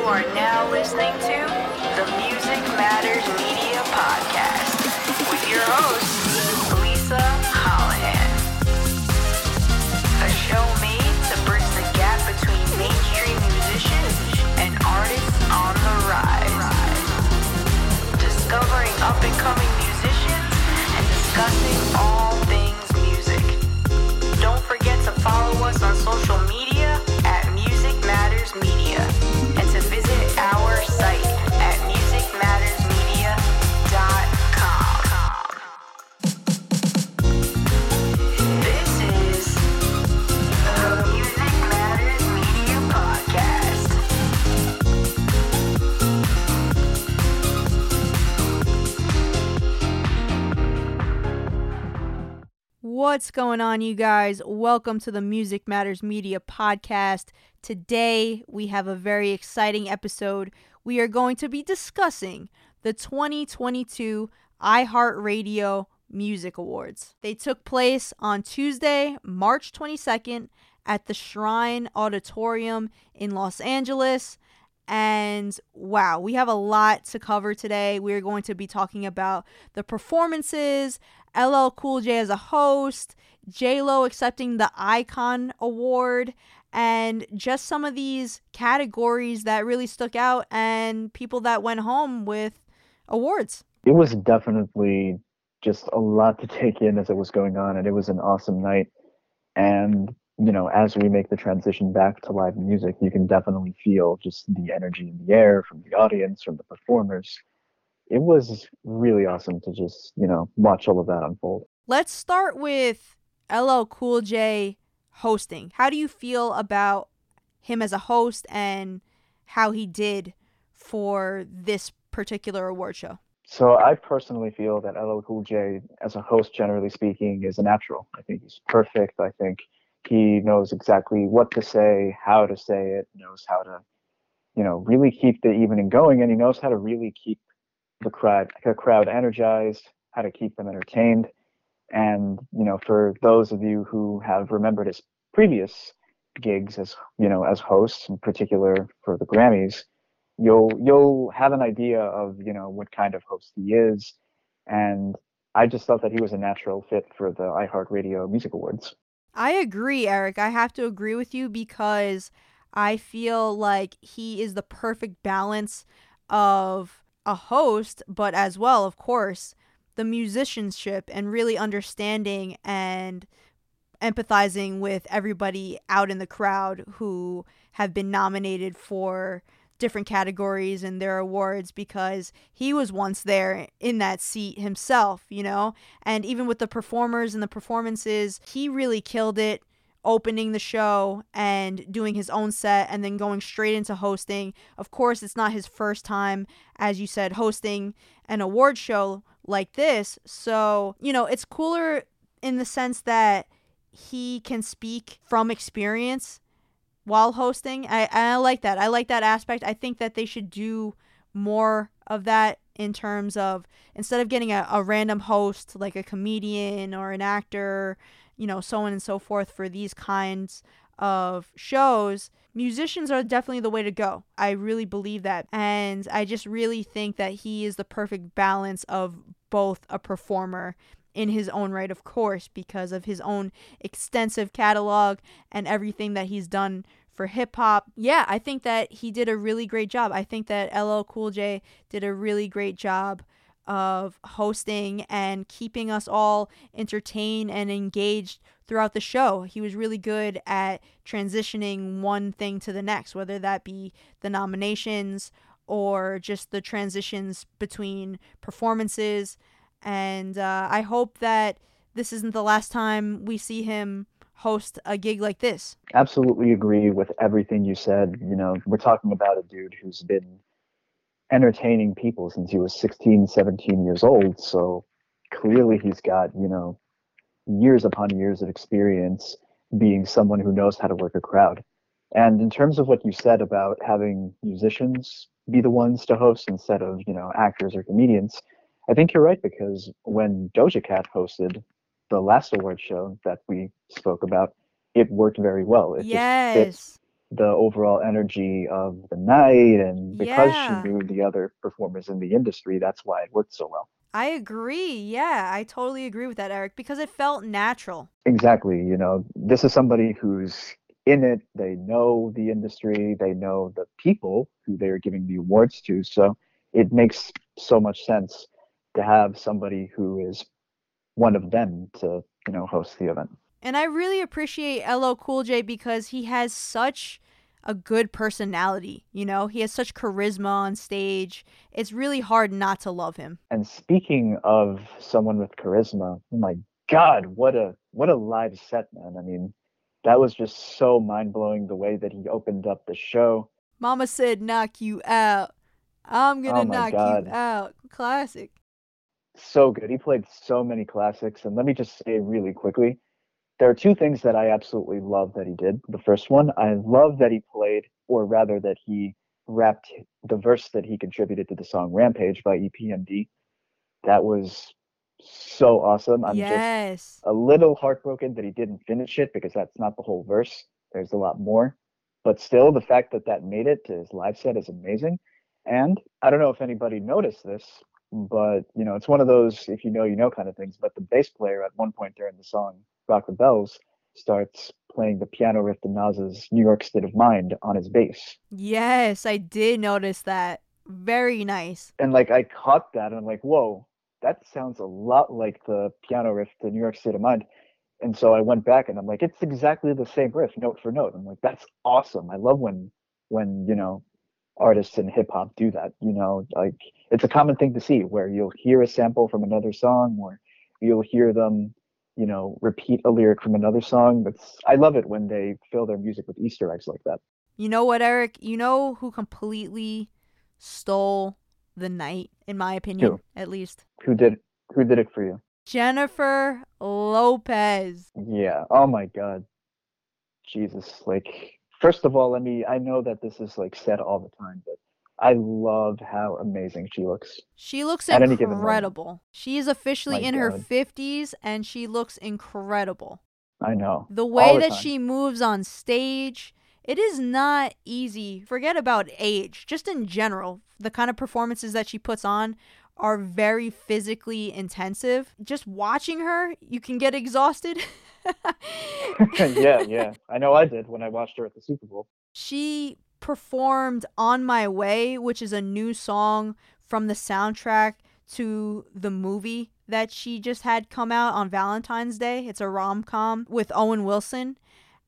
You are now listening to the Music Matters Media Podcast with your host, What's going on, you guys? Welcome to the Music Matters Media podcast. Today, we have a very exciting episode. We are going to be discussing the 2022 iHeartRadio Music Awards. They took place on Tuesday, March 22nd at the Shrine Auditorium in Los Angeles. And wow, we have a lot to cover today. We're going to be talking about the performances, LL Cool J as a host, J Lo accepting the Icon Award, and just some of these categories that really stuck out and people that went home with awards. it was definitely just a lot to take in as it was going on and it was an awesome night and you know as we make the transition back to live music you can definitely feel just the energy in the air from the audience from the performers it was really awesome to just you know watch all of that unfold Let's start with LL Cool J hosting. How do you feel about him as a host and how he did for this particular award show? so i personally feel that ll cool j as a host generally speaking is a natural i think he's perfect i think he knows exactly what to say how to say it knows how to you know really keep the evening going and he knows how to really keep the crowd the crowd energized how to keep them entertained. And you know for those of you who have remembered his previous gigs as you know as hosts in particular for the grammys you'll you'll have an idea of you know what kind of host he is. And i just thought that he was a natural fit for the iheartradio music awards I agree, Eric. I have to agree with you because I feel like he is the perfect balance of a host, but as well, of course, the musicianship and really understanding and empathizing with everybody out in the crowd who have been nominated for different categories and their awards because he was once there in that seat himself, you know? And even with the performers and the performances, he really killed it opening the show and doing his own set and then going straight into hosting. Of course, it's not his first time, as you said, hosting an award show like this. So, you know, it's cooler in the sense that he can speak from experience while hosting. I, I like that. I like that aspect. I think that they should do more of that in terms of instead of getting a, a random host like a comedian or an actor, you know, so on and so forth for these kinds of shows, musicians are definitely the way to go. I really believe that. And I just really think that he is the perfect balance of both a performer in his own right, of course, because of his own extensive catalog and everything that he's done for hip hop. Yeah, I think that he did a really great job. I think that LL Cool J did a really great job of hosting and keeping us all entertained and engaged throughout the show. He was really good at transitioning one thing to the next, whether that be the nominations or just the transitions between performances. And uh, I hope that this isn't the last time we see him host a gig like this. absolutely agree with everything you said. You know we're talking about a dude who's been entertaining people since he was 16 17 years old. So clearly he's got you know years upon years of experience being someone who knows how to work a crowd. And in terms of what you said about having musicians be the ones to host instead of you know actors or comedians i think you're right because when doja cat hosted the last award show that we spoke about it worked very well it just fit yes. the overall energy of the night and because Yeah. she knew the other performers in the industry that's why it worked so well I agree. Yeah, I totally agree with that, Eric, because it felt natural. exactly you know this is somebody who's in it they know the industry they know the people who they're giving the awards to so it makes so much sense to have somebody who is one of them to you know host the event And I really appreciate LL Cool J because he has such a good personality, you know? He has such charisma on stage. It's really hard not to love him. And speaking of someone with charisma, oh my God, what a what a live set, man! I mean, that was just so mind blowing the way that he opened up the show. Mama said knock you out. I'm gonna Oh knock God. you out. Classic. So good. He played so many classics. And let me just say really quickly, there are two things that I absolutely love that he did. The first one, I love that he played, or rather that he rapped the verse that he contributed to the song Rampage by EPMD. That was so awesome. I'm just a little heartbroken that he didn't finish it because that's not the whole verse. There's a lot more. But still, the fact that that made it to his live set is amazing. And I don't know if anybody noticed this, but you know, it's one of those if you know, you know kind of things. But the bass player at one point during the song Rock the Bells starts playing the piano riff to Nas's New York State of Mind on his bass. Yes, I did notice that. Very nice. And like I caught that and I'm like, whoa, that sounds a lot like the piano riff to New York State of Mind. And so I went back and I'm like, it's exactly the same riff, note for note. I'm like, that's awesome. I love when when, you know, artists in hip hop do that. You know, like it's a common thing to see where you'll hear a sample from another song or you'll hear them, you know, repeat a lyric from another song. That's I love it when they fill their music with Easter eggs like that. You know what, Eric? You know who completely stole the night, in my opinion, Who? at least? Who did who did it for you? Jennifer Lopez. Yeah. Oh my God. Jesus. Like, first of all, let me. I know that this is like said all the time, but I love how amazing she looks. She looks At any given moment. incredible. She is officially My in her 50s and she looks incredible. I know. The way the that time. she moves on stage, it is not easy. Forget about age, just in general. The kind of performances that she puts on are very physically intensive. Just watching her, you can get exhausted. yeah, yeah. I know I did when I watched her at the Super Bowl. She performed On My Way, which is a new song from the soundtrack to the movie that she just had come out on Valentine's Day. It's a rom com with Owen Wilson.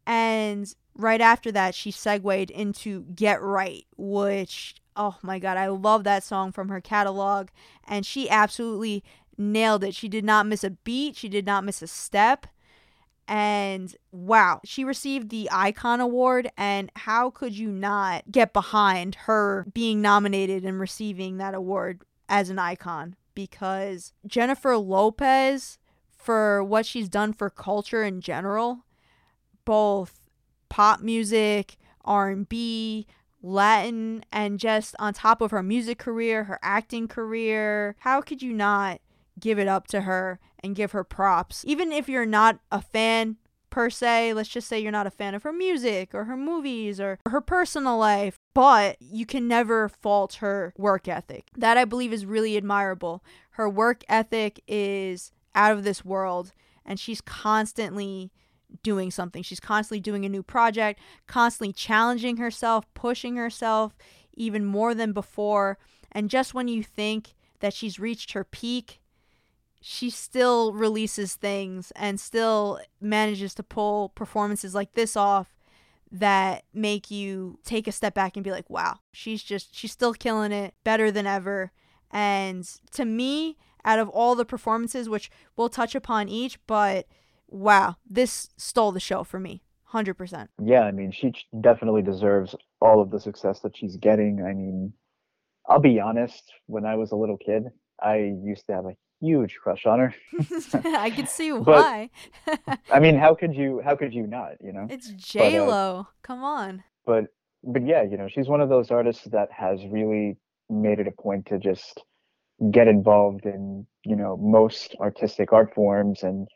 And right after that, she segued into Get Right, which, oh my God, I love that song from her catalog. And she absolutely nailed it. She did not miss a beat, she did not miss a step. And wow, she received the Icon Award. And how could you not get behind her being nominated and receiving that award as an icon? Because Jennifer Lopez, for what she's done for culture in general, both pop music, R&B, Latin, and just on top of her music career, her acting career, how could you not give it up to her and give her props? Even if you're not a fan per se, let's just say you're not a fan of her music or her movies or her personal life, but you can never fault her work ethic. That I believe is really admirable. Her work ethic is out of this world and she's constantly doing something. She's constantly doing a new project, constantly challenging herself, pushing herself even more than before. And just when you think that she's reached her peak, she still releases things and still manages to pull performances like this off that make you take a step back and be like, wow, she's just, she's still killing it better than ever. And to me, out of all the performances, which we'll touch upon each, but wow, this stole the show for me. 100%. Yeah, I mean, she definitely deserves all of the success that she's getting. I mean, I'll be honest, when I was a little kid, I used to have a huge crush on her. I can see But- why. I mean, how could you how could you not, you know? it's uh, J Lo. Come on. But but yeah, you know, she's one of those artists that has really made it a point to just get involved in, you know, most artistic art forms and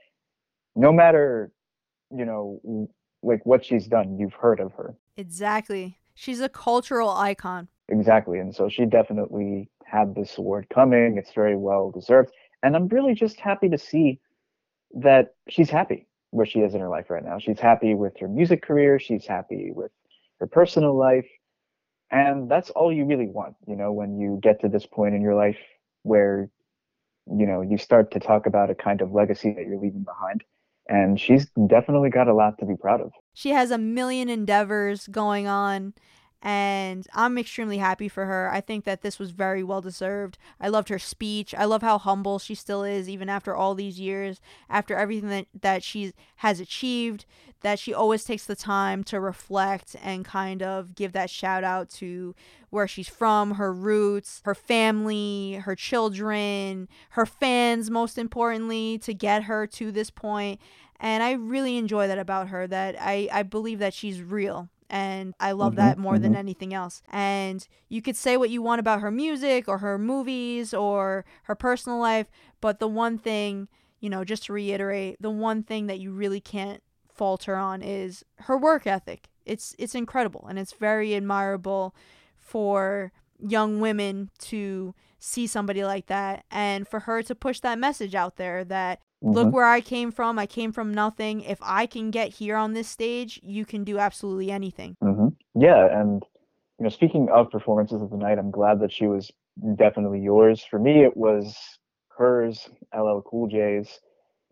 no matter, you know, like what she's done, you've heard of her. Exactly. She's a cultural icon. Exactly. And so she definitely had this award coming. It's very well deserved. And I'm really just happy to see that she's happy where she is in her life right now. She's happy with her music career, she's happy with her personal life. And that's all you really want, you know, when you get to this point in your life where, you know, you start to talk about a kind of legacy that you're leaving behind. And she's definitely got a lot to be proud of. She has a million endeavors going on and I'm extremely happy for her. I think that this was very well deserved. I loved her speech. I love how humble she still is even after all these years, after everything that that she has achieved, that she always takes the time to reflect and kind of give that shout out to where she's from, her roots, her family, her children, her fans most importantly to get her to this point. And I really enjoy that about her that I I believe that she's real and I love mm-hmm, that more mm-hmm. than anything else. And you could say what you want about her music or her movies or her personal life, but the one thing, you know, just to reiterate, the one thing that you really can't falter on is her work ethic. It's it's incredible and it's very admirable for young women to see somebody like that and for her to push that message out there that Mm-hmm. Look where I came from. I came from nothing. If I can get here on this stage, you can do absolutely anything. Mm-hmm. Yeah, and you know, speaking of performances of the night, I'm glad that she was definitely yours. For me, it was hers, LL Cool J's.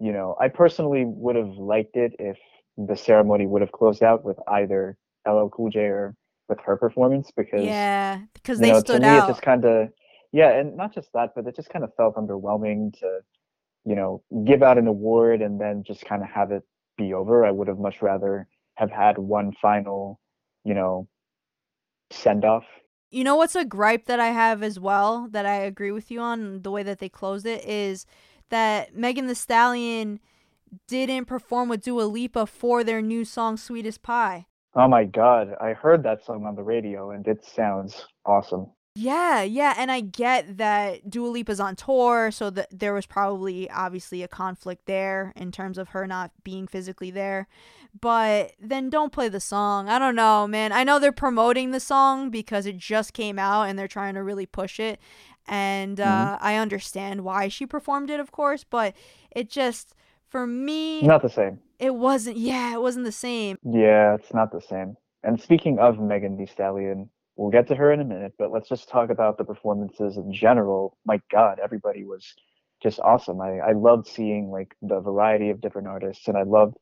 You know, I personally would have liked it if the ceremony would have closed out with either LL Cool J or with her performance because yeah, because they know, stood to me, out. It just kind of yeah, and not just that, but it just kind of felt underwhelming to you know, give out an award and then just kind of have it be over. I would have much rather have had one final, you know, send off. You know what's a gripe that I have as well that I agree with you on the way that they closed it is that Megan Thee Stallion didn't perform with Dua Lipa for their new song Sweetest Pie. Oh my god, I heard that song on the radio and it sounds awesome. Yeah, yeah, and I get that Dua Lipa's on tour, so that there was probably obviously a conflict there in terms of her not being physically there. But then don't play the song. I don't know, man. I know they're promoting the song because it just came out and they're trying to really push it. And mm-hmm. uh, mm-hmm. I understand why she performed it, of course, but it just for me not the same. It wasn't. Yeah, it wasn't the same. Yeah, it's not the same. And speaking of Megan Thee Stallion, We'll get to her in a minute, but let's just talk about the performances in general. My God, everybody was just awesome. I, I loved seeing like the variety of different artists, and I loved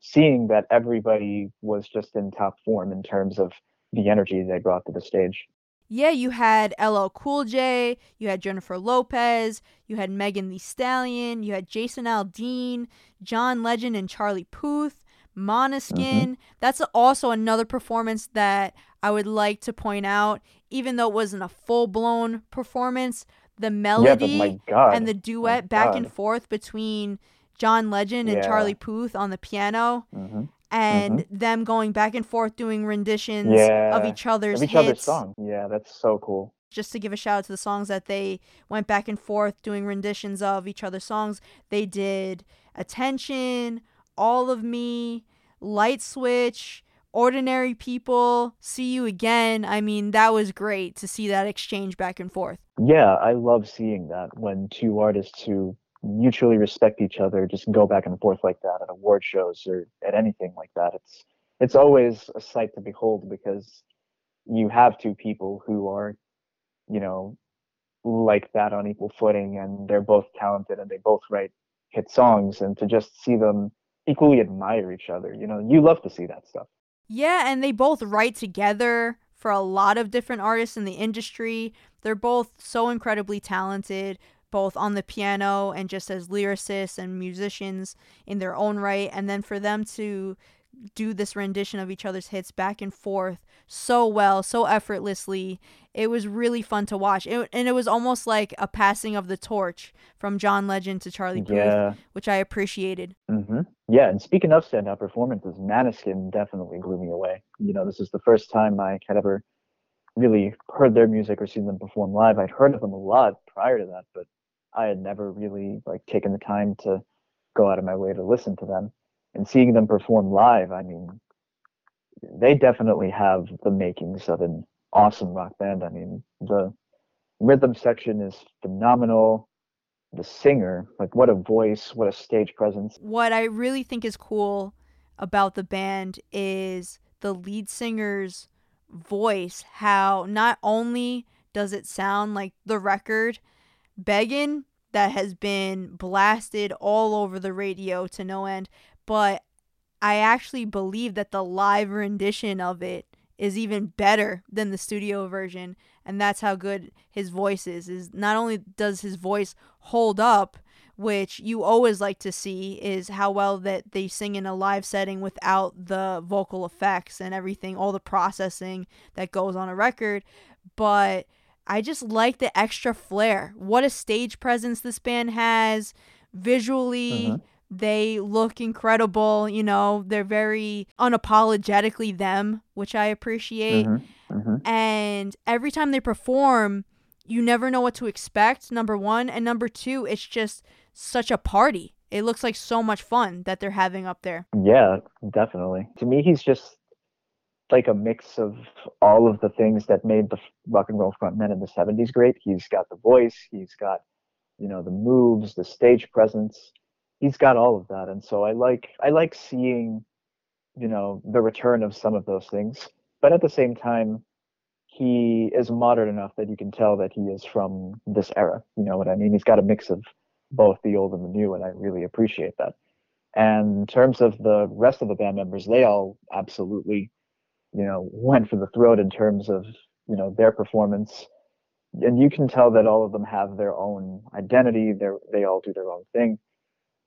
seeing that everybody was just in top form in terms of the energy they brought to the stage. Yeah, you had LL Cool J, you had Jennifer Lopez, you had Megan Thee Stallion, you had Jason Aldean, John Legend, and Charlie Puth. Måneskin. Mm-hmm. That's also another performance that I would like to point out. Even though it wasn't a full blown performance, the melody yeah, and the duet back and forth between John Legend and yeah. Charlie Puth on the piano. Mm-hmm. And mm-hmm. them going back and forth doing renditions yeah. of each other's of each hits. other's song. Yeah, that's so cool just to give a shout out to the songs that they went back and forth doing renditions of each other's songs. They did Attention, all of Me, Light Switch, Ordinary People, See You Again. I mean, that was great to see that exchange back and forth. Yeah, I love seeing that when two artists who mutually respect each other just go back and forth like that at award shows or at anything like that. It's it's always a sight to behold because you have two people who are, you know, like that on equal footing and they're both talented and they both write hit songs and to just see them equally admire each other. You know, you love to see that stuff. Yeah, and they both write together for a lot of different artists in the industry. They're both so incredibly talented, both on the piano and just as lyricists and musicians in their own right. And then for them to do this rendition of each other's hits back and forth so well, so effortlessly. It was really fun to watch. It, and it was almost like a passing of the torch from John Legend to Charlie Puth, yeah. which I appreciated. Mm-hmm. Yeah, and speaking of standout performances, Måneskin definitely blew me away. You know, this is the first time I had ever really heard their music or seen them perform live. I'd heard of them a lot prior to that, but I had never really like taken the time to go out of my way to listen to them and seeing them perform live, I mean, they definitely have the makings of an awesome rock band. I mean, the rhythm section is phenomenal. The singer, like what a voice, what a stage presence. What I really think is cool about the band is the lead singer's voice, how not only does it sound like the record Beggin that has been blasted all over the radio to no end, but I actually believe that the live rendition of it is even better than the studio version and that's how good his voice is is not only does his voice hold up which you always like to see is how well that they sing in a live setting without the vocal effects and everything all the processing that goes on a record but I just like the extra flair. What a stage presence this band has. Visually, Mhm. They look incredible. You know, they're very unapologetically them, which I appreciate. Mhm, mhm. And every time they perform, you never know what to expect, number one. And number two, it's just such a party. It looks like so much fun that they're having up there. Yeah, definitely. To me, he's just like a mix of all of the things that made the rock and roll frontmen in the 70s great. He's got the voice, he's got, you know, the moves, the stage presence. He's got all of that. And so I like I like seeing, you know, the return of some of those things. But at the same time, he is modern enough that you can tell that he is from this era. You know what I mean? He's got a mix of both the old and the new, and I really appreciate that. And in terms of the rest of the band members, they all absolutely, you know, went for the throat in terms of, you know, their performance. And you can tell that all of them have their own identity. They they all do their own thing.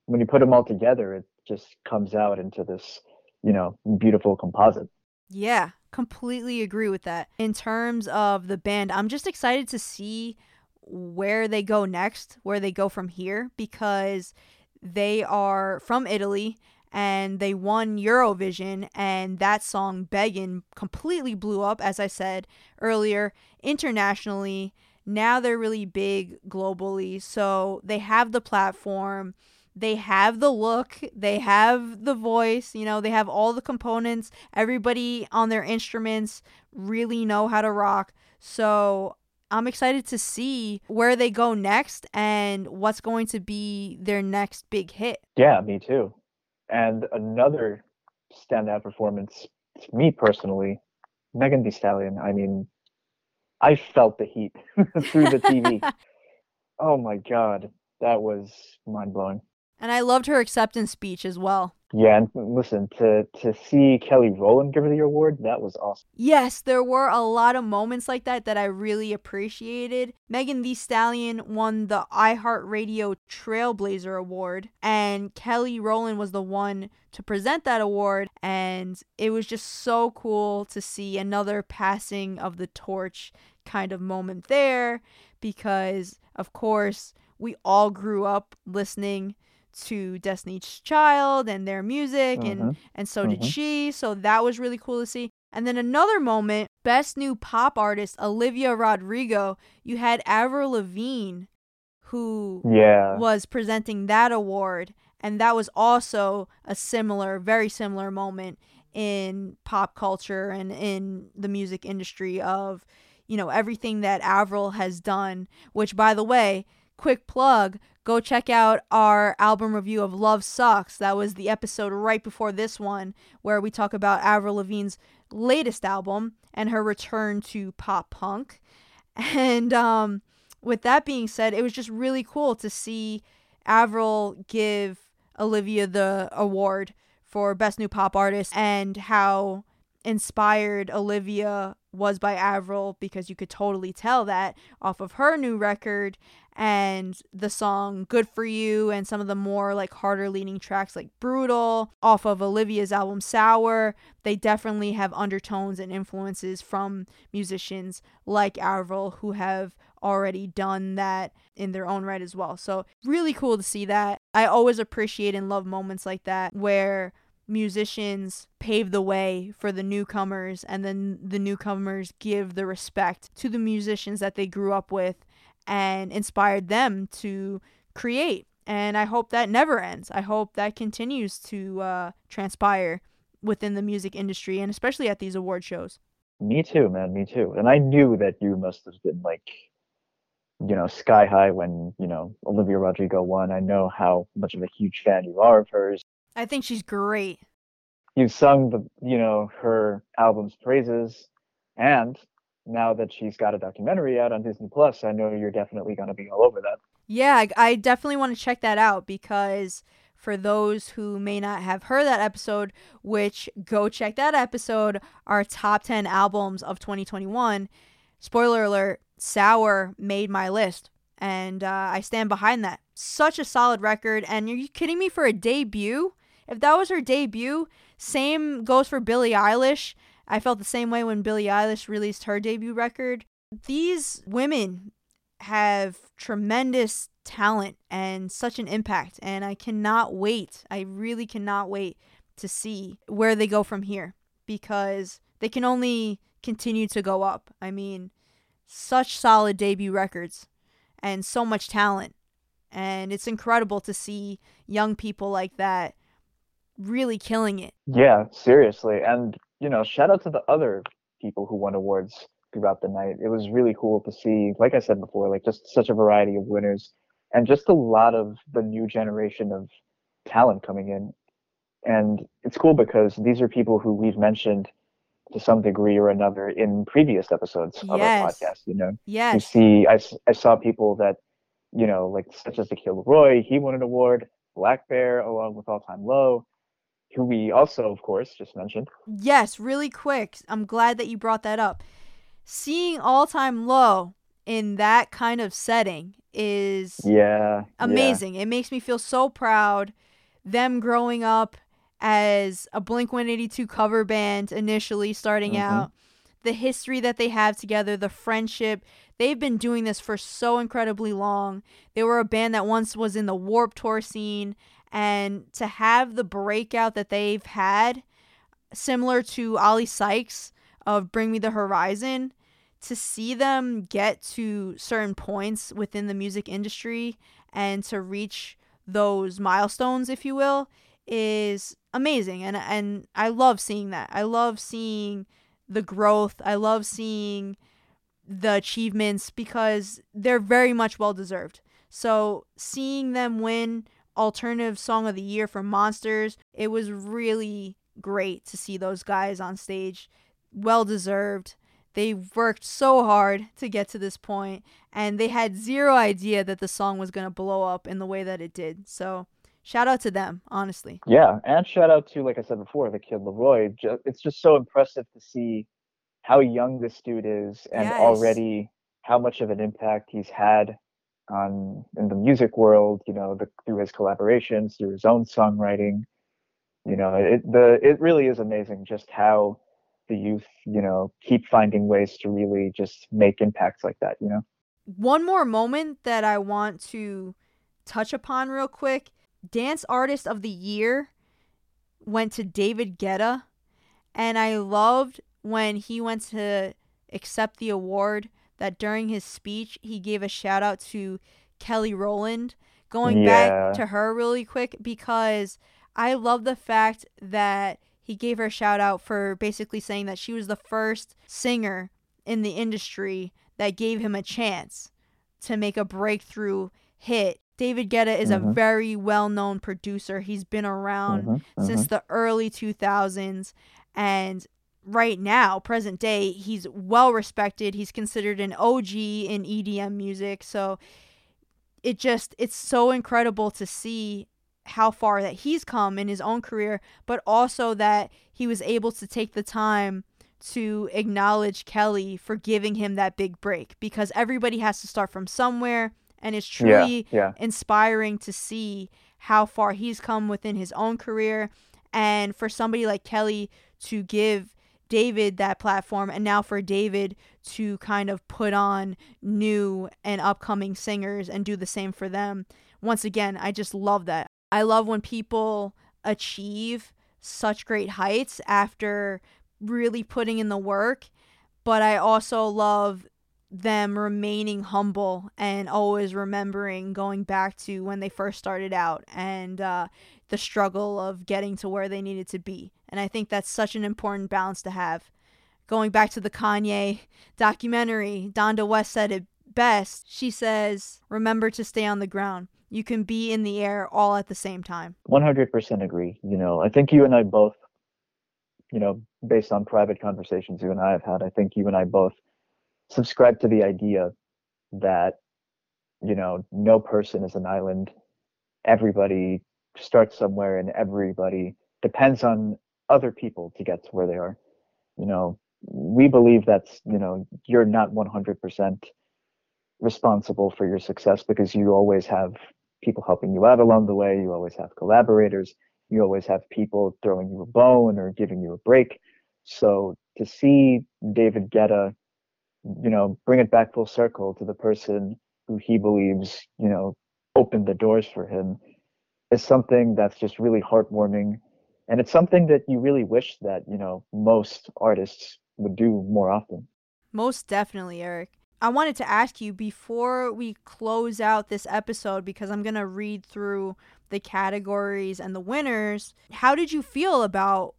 When you put them all together, it just comes out into this, you know, beautiful composite. Yeah, completely agree with that. In terms of the band, I'm just excited to see where they go next, where they go from here, because they are from Italy and they won Eurovision, and that song Beggin completely blew up, as I said earlier, internationally. Now they're really big globally, so they have the platform they have the look, they have the voice, you know, they have all the components. Everybody on their instruments really know how to rock. So I'm excited to see where they go next and what's going to be their next big hit. Yeah, me too. And another standout performance, to me personally, Megan Thee Stallion. I mean, I felt the heat through the TV. oh my god, that was mind blowing. And I loved her acceptance speech as well. Yeah, and listen to to see Kelly Rowland give her the award, that was awesome. Yes, there were a lot of moments like that that I really appreciated. Megan Thee Stallion won the iHeartRadio Trailblazer Award, and Kelly Rowland was the one to present that award. And it was just so cool to see another passing of the torch kind of moment there because, of course, we all grew up listening to Destiny's Child and their music and Mhm. and so did Mhm. she. So that was really cool to see. And then another moment, best new pop artist Olivia Rodrigo. You had Avril Lavigne who Yeah. was presenting that award and that was also a similar very similar moment in pop culture and in the music industry of you know everything that Avril has done which by the way quick plug go check out our album review of Love Sucks. That was the episode right before this one where we talk about Avril Lavigne's latest album and her return to pop punk. And um with that being said, it was just really cool to see Avril give Olivia the award for Best New Pop Artist and how inspired Olivia was by Avril because you could totally tell that off of her new record and the song Good For You and some of the more like harder leaning tracks like Brutal off of Olivia's album Sour. They definitely have undertones and influences from musicians like Avril who have already done that in their own right as well. So, really cool to see that. I always appreciate and love moments like that where musicians pave the way for the newcomers and then the newcomers give the respect to the musicians that they grew up with and inspired them to create. And I hope that never ends. I hope that continues to uh, transpire within the music industry and especially at these award shows. Me too, man. Me too. And I knew that you must have been like, you know, sky high when, you know, Olivia Rodrigo won. I know how much of a huge fan you are of hers. I think she's great. You've sung the, you know, her album's praises. And now that she's got a documentary out on Disney Plus, I know you're definitely going to be all over that. Yeah, I, definitely want to check that out because for those who may not have heard that episode, which go check that episode, our top 10 albums of 2021. Spoiler alert, Sour made my list, and uh, I stand behind that. Such a solid record, and are you kidding me for a debut? If that was her debut, same goes for Billie Eilish. I felt the same way when Billie Eilish released her debut record. These women have tremendous talent and such an impact. And I cannot wait. I really cannot wait to see where they go from here because they can only continue to go up. I mean, such solid debut records and so much talent. And it's incredible to see young people like that really killing it. Yeah, seriously. And, you know, shout out to the other people who won awards throughout the night. It was really cool to see, like I said before, like just such a variety of winners and just a lot of the new generation of talent coming in. And it's cool because these are people who we've mentioned to some degree or another in previous episodes of Yes. our podcast. You know, you Yes. see, I saw people that, you know, like such as the Kid Roy, he won an award, blackbear, along with All Time Low, who we also, of course, just mentioned. Yes, really quick. I'm glad that you brought that up. Seeing all time low in that kind of setting is Yeah. yeah. amazing. It makes me feel so proud. Them growing up as a Blink 182 cover band initially starting Mhm. out, the history that they have together, the friendship. They've been doing this for so incredibly long. They were a band that once was in the Warped Tour scene, and to have the breakout that they've had, similar to Oli Sykes of Bring Me the Horizon, to see them get to certain points within the music industry and to reach those milestones, if you will, is amazing. And and I love seeing that. I love seeing the growth. I love seeing the achievements because they're very much well deserved. So seeing them win alternative song of the year for Monsters, it was really great to see those guys on stage. Well deserved. They worked so hard to get to this point and they had zero idea that the song was going to blow up in the way that it did. So, shout out to them, honestly. Yeah, and shout out to, like I said before, the Kid LAROI. It's just so impressive to see how young this dude is, and Yes. already how much of an impact he's had on in the music world. You know, the, through his collaborations, through his own songwriting. You know, it the it really is amazing just how the youth, you know, keep finding ways to really just make impacts like that. You know. One more moment that I want to touch upon real quick. Dance Artist of the Year went to David Guetta, and I loved when he went to accept the award that during his speech he gave a shout out to Kelly Rowland. Going Yeah. back to her really quick because I love the fact that he gave her a shout out for basically saying that she was the first singer in the industry that gave him a chance to make a breakthrough hit. David Guetta is a Mhm. very well known producer. He's been around Mhm, since mhm. the early 2000s and right now present day he's well respected. He's considered an OG in EDM music. So it just it's so incredible to see how far that he's come in his own career but also that he was able to take the time to acknowledge Kelly for giving him that big break because everybody has to start from somewhere and it's truly yeah, yeah. inspiring to see how far he's come within his own career. And for somebody like Kelly to give David that platform and now for David to kind of put on new and upcoming singers and do the same for them. Once again, I just love that. I love when people achieve such great heights after really putting in the work, but I also love them remaining humble and always remembering going back to when they first started out and uh, the struggle of getting to where they needed to be. And I think that's such an important balance to have. Going back to the Kanye documentary, Donda West said it best. She says, Remember to stay on the ground. You can be in the air all at the same time. 100% agree. You know, I think you and I both, you know, based on private conversations you and I have had, I think you and I both subscribe to the idea that, you know, no person is an island. Everybody starts somewhere and everybody depends on other people to get to where they are. You know, we believe that's, you know, you're not 100% responsible for your success because you always have people helping you out along the way. You always have collaborators. You always have people throwing you a bone or giving you a break. So to see David Guetta, you know, bring it back full circle to the person who he believes, you know, opened the doors for him is something that's just really heartwarming. And it's something that you really wish that, you know, most artists would do more often. Most definitely, Eric. I wanted to ask you before we close out this episode because I'm going to read through the categories and the winners. How did you feel about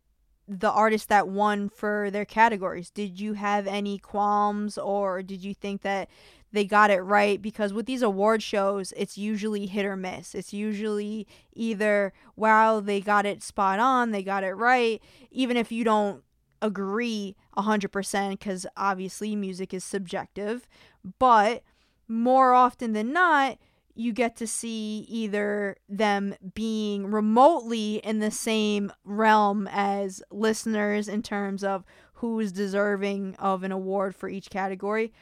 the artists that won for their categories? Did you have any qualms or did you think that they got it right? Because with these award shows, it's usually hit or miss. It's usually either, wow, they got it spot on, they got it right, even if you don't agree 100% because obviously music is subjective, but more often than not, you get to see either them being remotely in the same realm as listeners in terms of who's deserving of an award for each category,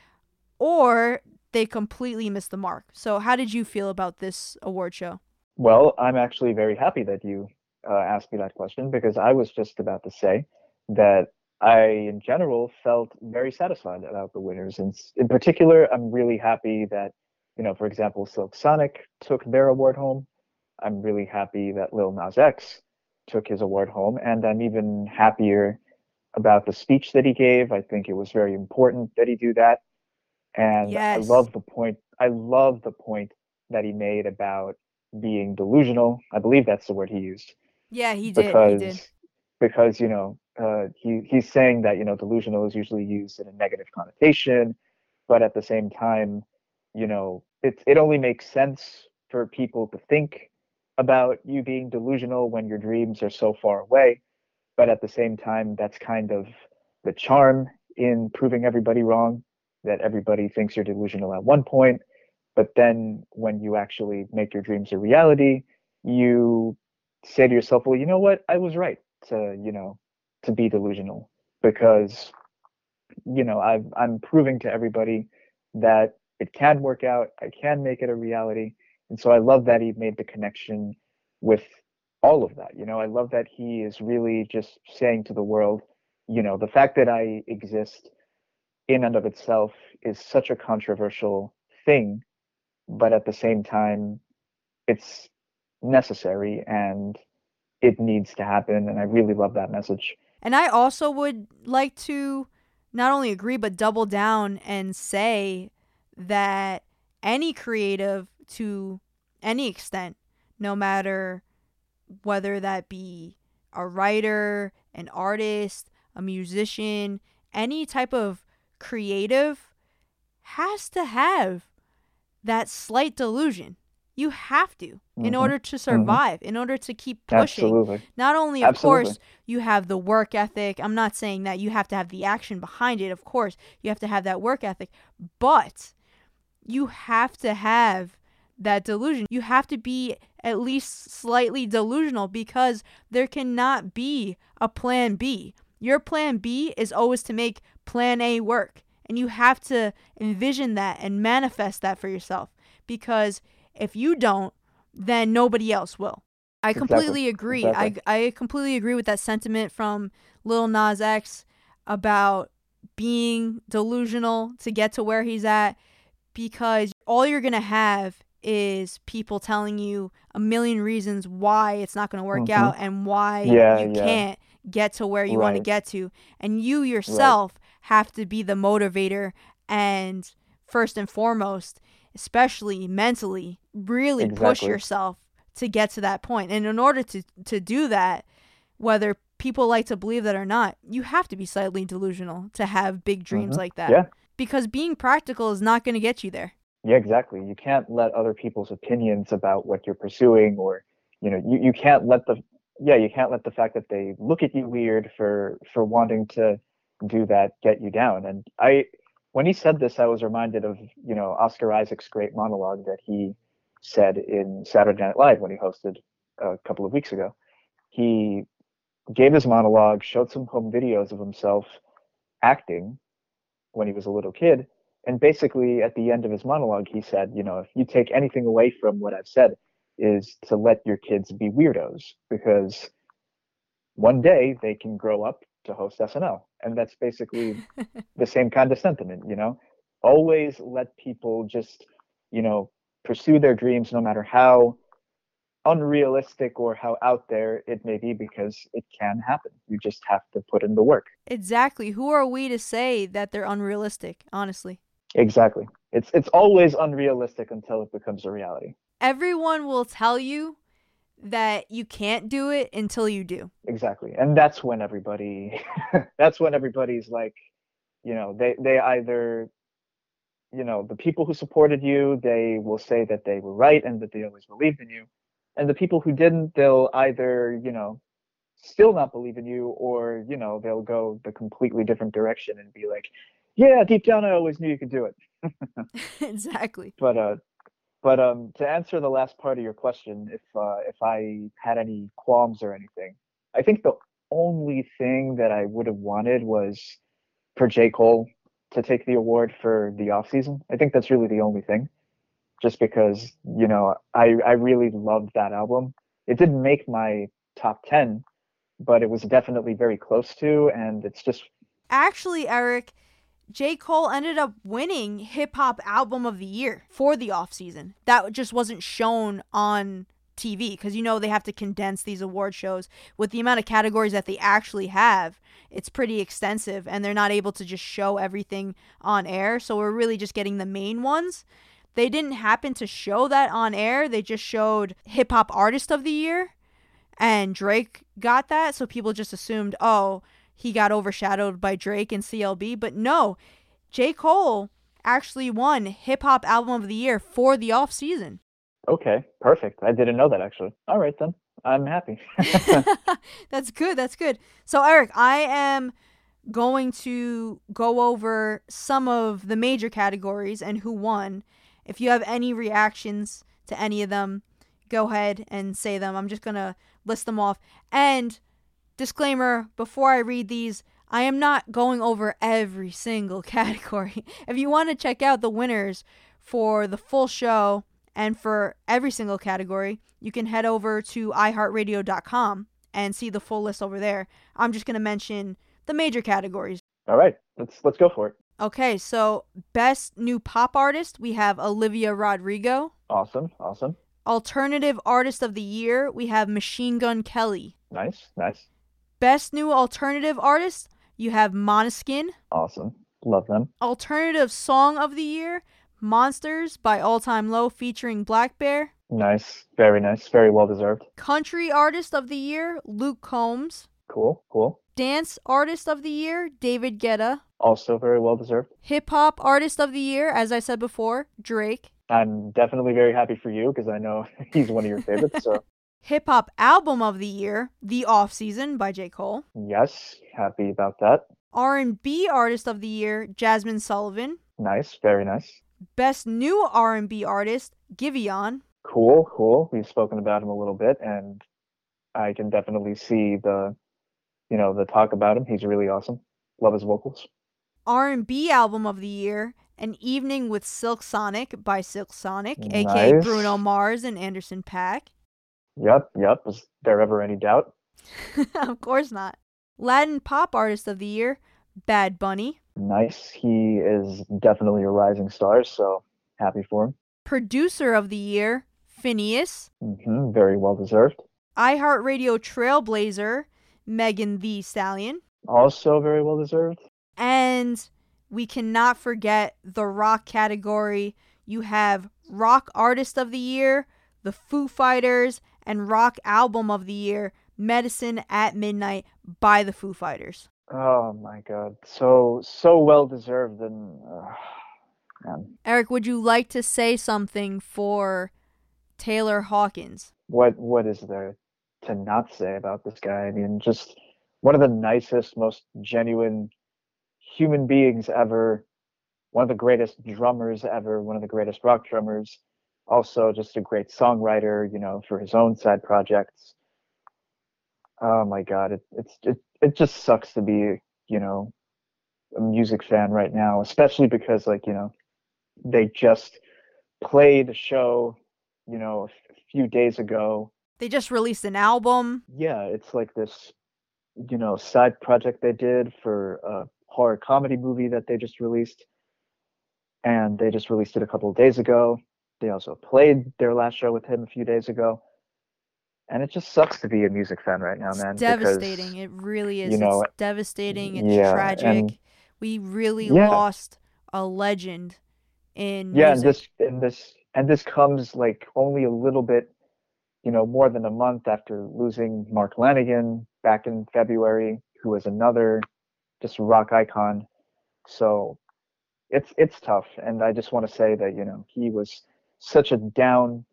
or they completely miss the mark. So, how did you feel about this award show? Well, I'm actually very happy that you uh, asked me that question because I was just about to say that I, in general, felt very satisfied about the winners. And in particular, I'm really happy that, you know, for example, Silk Sonic took their award home. I'm really happy that Lil Nas X took his award home. And I'm even happier about the speech that he gave. I think it was very important that he do that. And yes. I love the point. I love the point that he made about being delusional. I believe that's the word he used. Yeah, he did. Because, he did. because you know, uh, he he's saying that you know delusional is usually used in a negative connotation, but at the same time, you know it it only makes sense for people to think about you being delusional when your dreams are so far away, but at the same time, that's kind of the charm in proving everybody wrong. That everybody thinks you're delusional at one point, but then when you actually make your dreams a reality, you say to yourself, well, you know what, I was right to you know to be delusional because you know i i'm proving to everybody that it can work out i can make it a reality. And so i love that he made the connection with all of that you know? I love that he is really just saying to the world you know the fact that i exist in and of itself is such a controversial thing but at the same time it's necessary and it needs to happen and i really love that message. And I also would like to not only agree but double down and say that any creative to any extent, no matter whether that be a writer, an artist, a musician, any type of creative has to have that slight delusion. You have to in Mhm. order to survive, in order to keep pushing. absolutely Not only, of Absolutely. course, you have the work ethic. I'm not saying that you have to have the action behind it. Of course, you have to have that work ethic, but you have to have that delusion. You have to be at least slightly delusional because there cannot be a plan B. Your plan B is always to make plan A work. And you have to envision that and manifest that for yourself because if you don't, then nobody else will. I Exactly. completely agree. Exactly. I I completely agree with that sentiment from Lil Nas X about being delusional to get to where he's at because all you're going to have is people telling you a million reasons why it's not going to work Mhm. out and why Yeah, you yeah. can't get to where you want to get to and you yourself have to be the motivator and first and foremost especially mentally really push yourself to get to that point. and in order to to do that whether people like to believe that or not, you have to be slightly delusional to have big dreams Mhm. like that. Yeah. Because being practical is not going to get you there. Yeah, exactly. You can't let other people's opinions about what you're pursuing or you know, you, you can't let the yeah, you can't let the fact that they look at you weird for for wanting to do that get you down. And I when he said this, I was reminded of, you know, Oscar Isaac's great monologue that he said in Saturday Night Live when he hosted a couple of weeks ago. He gave his monologue, showed some home videos of himself acting when he was a little kid, and basically at the end of his monologue he said you know if you take anything away from what i've said is to let your kids be weirdos because one day they can grow up to host snl and that's basically the same kind of sentiment you know always let people just you know pursue their dreams no matter how unrealistic or how out there it may be because it can happen you just have to put in the work Exactly. Who are we to say that they're unrealistic, honestly? Exactly. It's it's always unrealistic until it becomes a reality. Everyone will tell you that you can't do it until you do. Exactly. And that's when everybody that's when everybody's like, you know, they they either you know, the people who supported you, they will say that they were right and that they always believed in you. And the people who didn't, they'll either, you know, still not believe in you or, you know, they'll go the completely different direction and be like, yeah, deep down I always knew you could do it. exactly. but uh but um to answer the last part of your question if uh if i had any qualms or anything i think the only thing that i would have wanted was for j. Cole to take the award for the off season. I think that's really the only thing just because you know i i really loved that album. It didn't make my top 10 but it was definitely very close to and it's just Actually, Eric, J. Cole ended up winning Hip Hop Album of the Year for the off season. That just wasn't shown on TV because you know they have to condense these award shows with the amount of categories that they actually have. It's pretty extensive, and they're not able to just show everything on air. So we're really just getting the main ones. They didn't happen to show that on air. They just showed Hip Hop Artist of the Year, and Drake got that. So people just assumed, oh, he got overshadowed by Drake and CLB. But no, J. Cole actually won Hip Hop Album of the Year for the off season. okay perfect i didn't know that actually all right then i'm happy that's good. That's good. So, Eric, I am going to go over some of the major categories and who won. If you have any reactions to any of them, go ahead and say them. I'm just going to list them off. And disclaimer before I read these, I am not going over every single category. If you want to check out the winners for the full show and for every single category, you can head over to iHeartRadio.com and see the full list over there. I'm just going to mention the major categories. all right let's let's go for it Okay, so best new pop artist, we have Olivia Rodrigo. awesome awesome Alternative artist of the year, we have Machine Gun Kelly. nice nice Best new alternative artist, you have Måneskin. awesome love them Alternative song of the year, Monsters by All Time Low featuring blackbear. nice very nice very well deserved Country artist of the year, Luke Combs. cool cool Dance artist of the year, David Guetta. also very well deserved Hip hop artist of the year, as I said before, Drake. i'm definitely very happy for you because i know he's one of your favorites so Hip hop album of the year, The Off Season by J. Cole. yes happy about that R&B artist of the year, Jazmine Sullivan. nice very nice Best new R&B artist, Giveon. cool cool we've spoken about him a little bit and i can definitely see the you know the talk about him he's really awesome love his vocals R&B album of the year, An Evening with Silk Sonic by Silk Sonic, aka Bruno Mars and Anderson Paak. Yep yep was there ever any doubt of course not. Latin pop artist of the year, Bad Bunny. nice he is definitely a rising star so happy for him Producer of the year, FINNEAS. hmm very well deserved iHeartRadio Trailblazer, Megan Thee Stallion. also very well deserved And we cannot forget the rock category. You have Rock Artist of the Year, the Foo Fighters, and Rock Album of the Year Medicine at Midnight by the Foo Fighters. Oh my god, so so well deserved and uh. Eric, would you like to say something for Taylor Hawkins? What what is there to not say about this guy? I mean, just one of the nicest, most genuine human beings ever. One of the greatest drummers ever. One of the greatest rock drummers. Also, just a great songwriter. You know, for his own side projects. Oh my God, it it's it it just sucks to be you know a music fan right now, especially because like you know they just played a show you know a few days ago They just released an album. yeah, it's like this, you know, side project they did for a horror comedy movie that they just released. And they just released it a couple of days ago. They also played their last show with him a few days ago. And it just sucks to be a music fan right now, It's man. devastating. Because, It really is. you know, it's devastating. It's yeah, tragic. and- we really Yeah. lost a legend in yeah, and this and this and this comes like only a little bit, you know, more than a month after losing Mark Lanegan back in February, who was another just rock icon. So it's it's tough, and I just want to say that you know he was such a down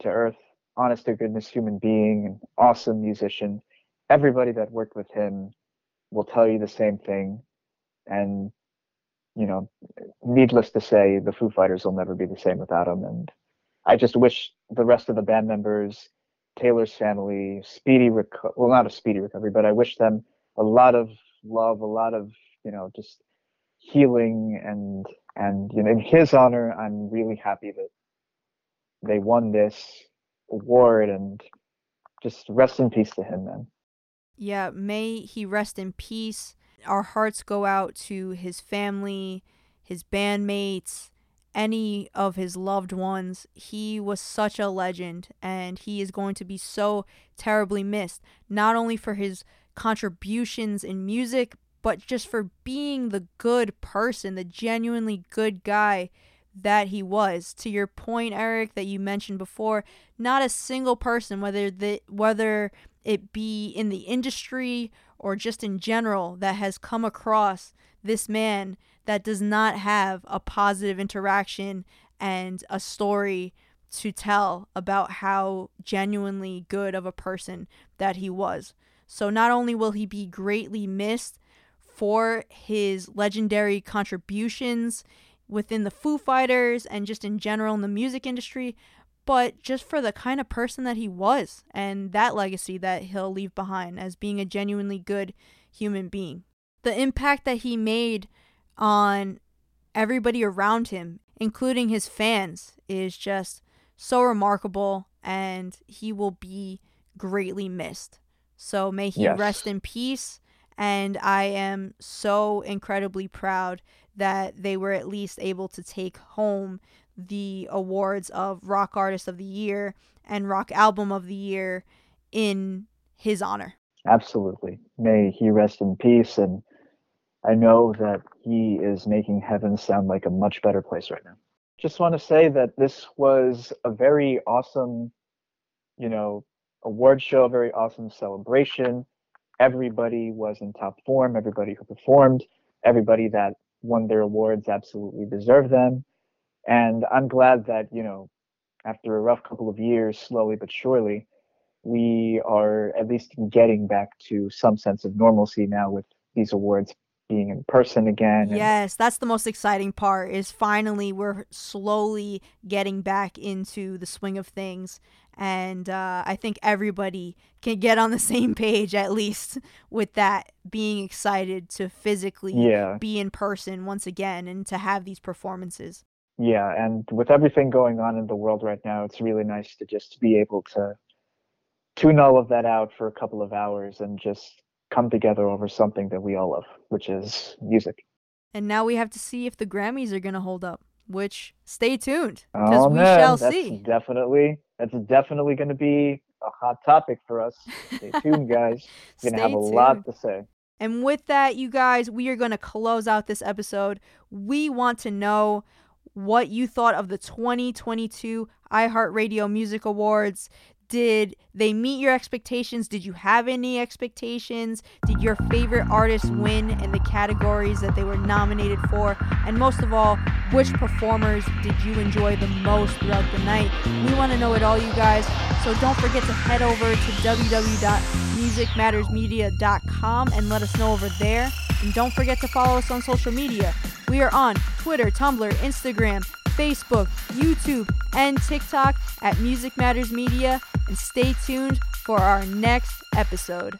to earth, honest to goodness human being, an awesome musician. Everybody that worked with him will tell you the same thing, and you know, needless to say, the Foo Fighters will never be the same without him. And I just wish the rest of the band members, Taylor's family, speedy reco- well, not a speedy recovery, but I wish them a lot of love, a lot of you know, just healing and and you know, in his honor, I'm really happy that they won this award and just rest in peace to him, man. Yeah, may he rest in peace. Our hearts go out to his family, his bandmates, any of his loved ones. He was such a legend, and he is going to be so terribly missed, not only for his contributions in music, but just for being the good person, the genuinely good guy that he was. To your point, Eric, that you mentioned before, not a single person, whether the whether it be in the industry or just in general, that has come across this man that does not have a positive interaction and a story to tell about how genuinely good of a person that he was. So not only will he be greatly missed for his legendary contributions within the Foo Fighters and just in general in the music industry, but just for the kind of person that he was and that legacy that he'll leave behind as being a genuinely good human being. The impact that he made on everybody around him, including his fans, is just so remarkable and he will be greatly missed. So may he Yes. rest in peace. And I am so incredibly proud that they were at least able to take home the awards of Rock Artist of the Year and Rock Album of the Year in his honor. Absolutely. May he rest in peace. And I know that he is making heaven sound like a much better place right now. Just want to say that this was a very awesome, you know, award show, very awesome celebration. Everybody was in top form, everybody who performed, everybody that won their awards absolutely deserve them. And I'm glad that, you know, after a rough couple of years, slowly but surely, we are at least getting back to some sense of normalcy now with these awards being in person again. and- Yes, that's the most exciting part is finally we're slowly getting back into the swing of things. And uh, I think everybody can get on the same page at least with that being excited to physically yeah, be in person once again and to have these performances. yeah. And with everything going on in the world right now, it's really nice to just be able to tune all of that out for a couple of hours and just come together over something that we all love, which is music. And now we have to see if the Grammys are going to hold up, which stay tuned because Oh we man, shall that's see. definitely that's definitely going to be a hot topic for us. Stay tuned, guys. We're going to have a Stay lot to say. And with that, you guys, we are going to close out this episode. We want to know what you thought of the 2022 iHeartRadio Music Awards. Did they meet your expectations? Did you have any expectations? Did your favorite artist win in the categories that they were nominated for? And most of all, which performers did you enjoy the most throughout the night? We want to know it all, you guys. So don't forget to head over to www.musicmattersmedia.com and let us know over there. And don't forget to follow us on social media. We are on Twitter, Tumblr, Instagram, Facebook, YouTube, and TikTok at Music Matters Media. And stay tuned for our next episode.